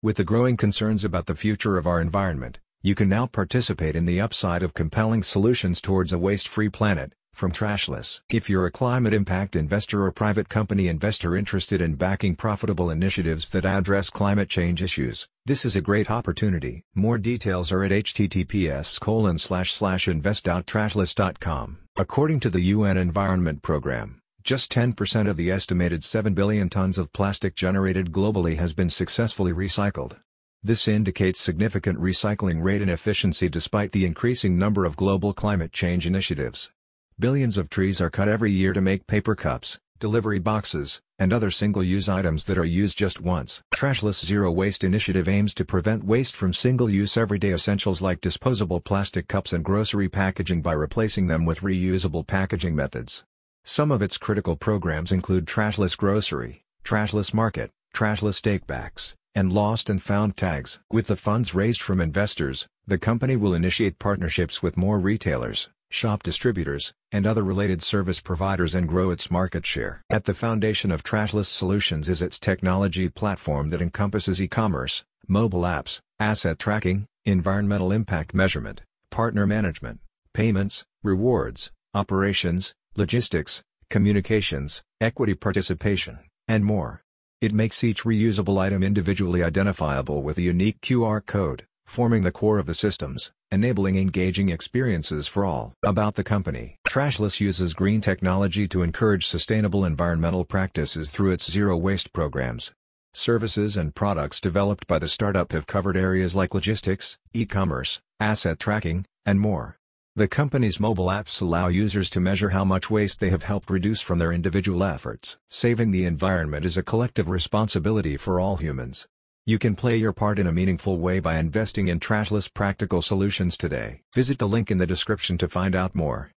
With the growing concerns about the future of our environment, you can now participate in the upside of compelling solutions towards a waste-free planet, from Trashless. If you're a climate impact investor or private company investor interested in backing profitable initiatives that address climate change issues, this is a great opportunity. More details are at https://invest.trashless.com. According to the UN Environment Programme, just 10% of the estimated 7 billion tons of plastic generated globally has been successfully recycled. This indicates significant recycling rate and efficiency despite the increasing number of global climate change initiatives. Billions of trees are cut every year to make paper cups, delivery boxes, and other single-use items that are used just once. Trashless Zero Waste Initiative aims to prevent waste from single-use everyday essentials like disposable plastic cups and grocery packaging by replacing them with reusable packaging methods. Some of its critical programs include Trashless Grocery, Trashless Market, Trashless Takebacks, and Lost and Found Tags. With the funds raised from investors, the company will initiate partnerships with more retailers, shop distributors, and other related service providers and grow its market share. At the foundation of Trashless Solutions is its technology platform that encompasses e-commerce, mobile apps, asset tracking, environmental impact measurement, partner management, payments, rewards, operations, logistics, communications, equity participation, and more. It makes each reusable item individually identifiable with a unique QR code, forming the core of the systems, enabling engaging experiences for all. About the company Trashless uses green technology to encourage sustainable environmental practices through its zero-waste programs. Services and products developed by the startup have covered areas like logistics, e-commerce, asset tracking, and more. The company's mobile apps allow users to measure how much waste they have helped reduce from their individual efforts. Saving the environment is a collective responsibility for all humans. You can play your part in a meaningful way by investing in Trashless practical solutions today. Visit the link in the description to find out more.